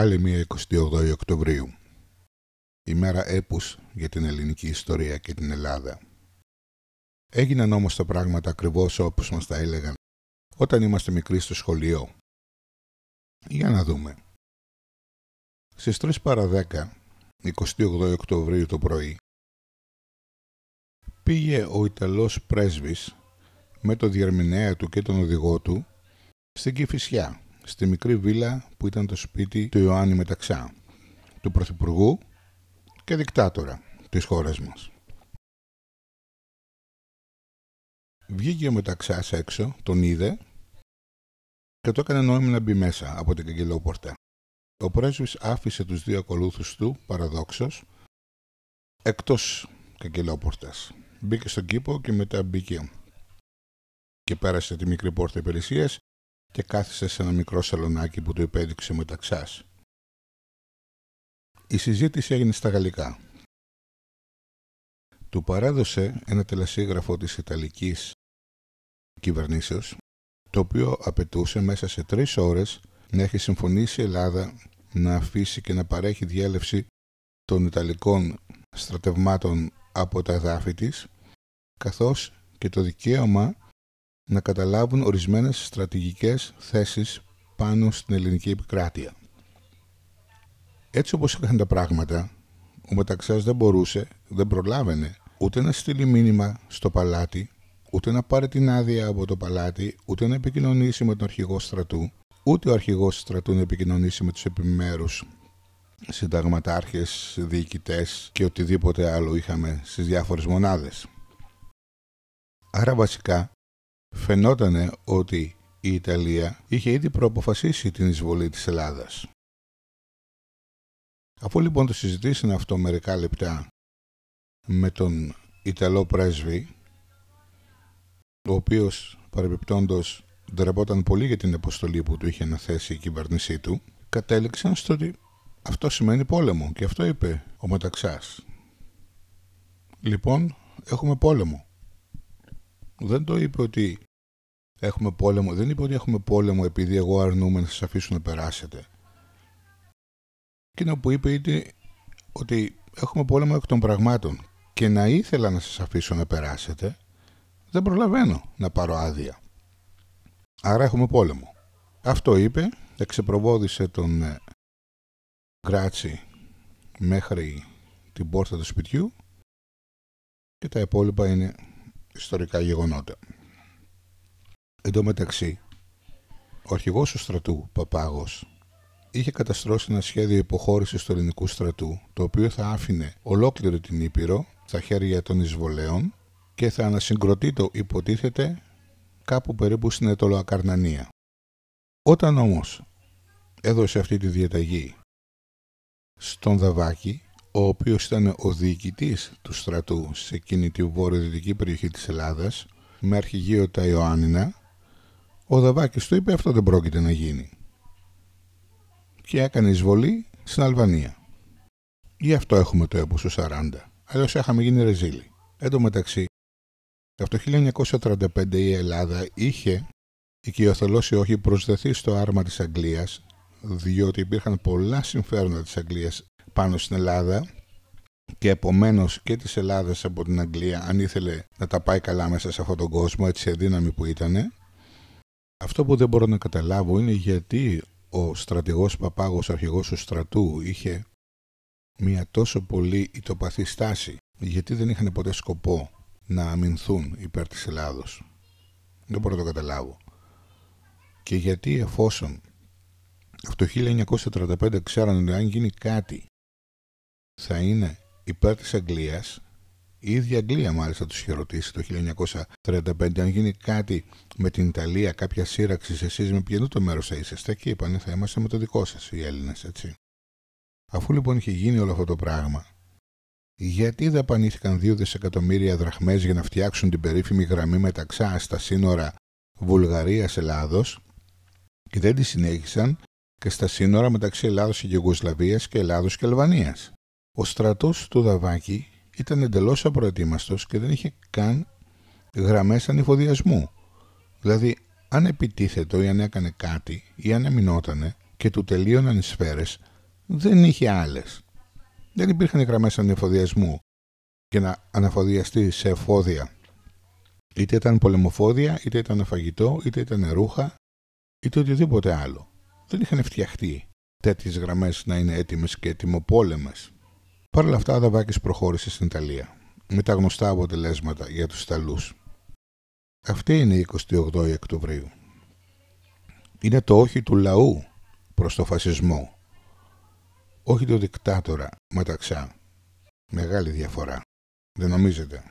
άλλη μία 28 Οκτωβρίου. Ημέρα έπους για την ελληνική ιστορία και την Ελλάδα. Έγιναν όμως τα πράγματα ακριβώς όπως μας τα έλεγαν όταν είμαστε μικροί στο σχολείο. Για να δούμε. Στις 3 παρα 10, 28 Οκτωβρίου το πρωί, πήγε ο Ιταλός πρέσβης με το διερμηνέα του και τον οδηγό του στην Κηφισιά, στη μικρή βίλα που ήταν το σπίτι του Ιωάννη Μεταξά, του Πρωθυπουργού και δικτάτορα της χώρας μας. Βγήκε ο Μεταξάς έξω, τον είδε και το έκανε νόημα να μπει μέσα από την καγκελόπορτα. Ο πρέσβης άφησε τους δύο ακολούθους του, παραδόξως, εκτός καγκελόπορτας. Μπήκε στον κήπο και μετά μπήκε και πέρασε τη μικρή πόρτα υπηρεσίας και κάθισε σε ένα μικρό σαλονάκι που του υπέδειξε μεταξάς. Η συζήτηση έγινε στα γαλλικά. Του παρέδωσε ένα τελεσίγραφο της Ιταλικής κυβερνήσεως, το οποίο απαιτούσε μέσα σε τρεις ώρες να έχει συμφωνήσει η Ελλάδα να αφήσει και να παρέχει διέλευση των Ιταλικών στρατευμάτων από τα εδάφη της, καθώς και το δικαίωμα να καταλάβουν ορισμένες στρατηγικές θέσεις πάνω στην ελληνική επικράτεια. Έτσι όπως είχαν τα πράγματα, ο Μεταξάς δεν μπορούσε, δεν προλάβαινε ούτε να στείλει μήνυμα στο παλάτι, ούτε να πάρει την άδεια από το παλάτι, ούτε να επικοινωνήσει με τον αρχηγό στρατού, ούτε ο αρχηγός στρατού να επικοινωνήσει με τους επιμέρους συνταγματάρχες, διοικητές και οτιδήποτε άλλο είχαμε στις διάφορες μονάδες. Άρα βασικά φαινόταν ότι η Ιταλία είχε ήδη προαποφασίσει την εισβολή της Ελλάδας. Αφού λοιπόν το συζητήσαν αυτό μερικά λεπτά με τον Ιταλό πρέσβη, ο οποίος παρεμπιπτόντος ντρεπόταν πολύ για την αποστολή που του είχε αναθέσει η κυβέρνησή του, κατέληξαν στο ότι αυτό σημαίνει πόλεμο και αυτό είπε ο Μεταξάς. Λοιπόν, έχουμε πόλεμο. Δεν το είπε ότι έχουμε πόλεμο, δεν είπε ότι έχουμε πόλεμο επειδή εγώ αρνούμαι να σας αφήσω να περάσετε. Εκείνο που είπε είναι ότι έχουμε πόλεμο εκ των πραγμάτων και να ήθελα να σας αφήσω να περάσετε, δεν προλαβαίνω να πάρω άδεια. Άρα έχουμε πόλεμο. Αυτό είπε, εξεπροβόδησε τον ε, Γκράτσι μέχρι την πόρτα του σπιτιού και τα υπόλοιπα είναι ιστορικά γεγονότα. Εν τω μεταξύ, ο αρχηγός του στρατού, Παπάγος, είχε καταστρώσει ένα σχέδιο υποχώρησης του ελληνικού στρατού, το οποίο θα άφηνε ολόκληρη την Ήπειρο στα χέρια των εισβολέων και θα ανασυγκροτεί το υποτίθεται κάπου περίπου στην Ετωλοακαρνανία. Όταν όμως έδωσε αυτή τη διαταγή στον Δαβάκη, ο οποίος ήταν ο διοικητής του στρατού σε εκείνη τη βορειοδυτική περιοχή της Ελλάδας, με αρχηγείο τα Ιωάννινα, ο Δαβάκης του είπε αυτό δεν πρόκειται να γίνει. Και έκανε εισβολή στην Αλβανία. Γι' αυτό έχουμε το έπος 40. Αλλιώς είχαμε γίνει ρεζίλοι. Εν τω μεταξύ, από το 1935 η Ελλάδα είχε οικειοθελώσει όχι προσδεθεί στο άρμα της Αγγλίας διότι υπήρχαν πολλά συμφέροντα της Αγγλίας πάνω στην Ελλάδα και επομένως και της Ελλάδας από την Αγγλία αν ήθελε να τα πάει καλά μέσα σε αυτόν τον κόσμο έτσι αδύναμη που ήταν αυτό που δεν μπορώ να καταλάβω είναι γιατί ο στρατηγός Παπάγος αρχηγός του στρατού είχε μια τόσο πολύ ητοπαθή στάση. Γιατί δεν είχαν ποτέ σκοπό να αμυνθούν υπέρ της Ελλάδος. Δεν μπορώ να το καταλάβω. Και γιατί εφόσον αυτό το 1935 ξέραν ότι αν γίνει κάτι θα είναι υπέρ της Αγγλίας η ίδια Αγγλία μάλιστα τους είχε ρωτήσει το 1935 αν γίνει κάτι με την Ιταλία, κάποια σύραξη, εσείς με ποιον το μέρος θα είσαστε και είπανε θα είμαστε με το δικό σας οι Έλληνες έτσι. Αφού λοιπόν είχε γίνει όλο αυτό το πράγμα γιατί δαπανήθηκαν 2 δισεκατομμύρια δραχμές για να φτιάξουν την περίφημη γραμμή μεταξά στα σύνορα Βουλγαρίας-Ελλάδος και δεν τη συνέχισαν και στα σύνορα μεταξύ Ελλάδος και Γεωγοσλαβίας και Ελλάδος και Αλβανίας. Ο στρατός του Δαβάκη ήταν εντελώς απροετοίμαστος και δεν είχε καν γραμμές ανηφοδιασμού. Δηλαδή, αν επιτίθετο ή αν έκανε κάτι ή αν εμεινότανε και του τελείωναν οι σφαίρες, δεν είχε άλλες. Δεν υπήρχαν γραμμές ανεφοδιασμού για να αναφοδιαστεί σε εφόδια. Είτε ήταν πολεμοφόδια, είτε ήταν φαγητό, είτε ήταν ρούχα, είτε οτιδήποτε άλλο. Δεν είχαν φτιαχτεί τέτοιες γραμμές να είναι έτοιμες και έτοιμοπόλεμες. Παρ' όλα αυτά, ο Δαβάκης προχώρησε στην Ιταλία, με τα γνωστά αποτελέσματα για τους Ιταλούς. Αυτή είναι η 28η Οκτωβρίου. Είναι το όχι του λαού προς το φασισμό. Όχι το δικτάτορα μεταξά. Μεγάλη διαφορά. Δεν νομίζετε;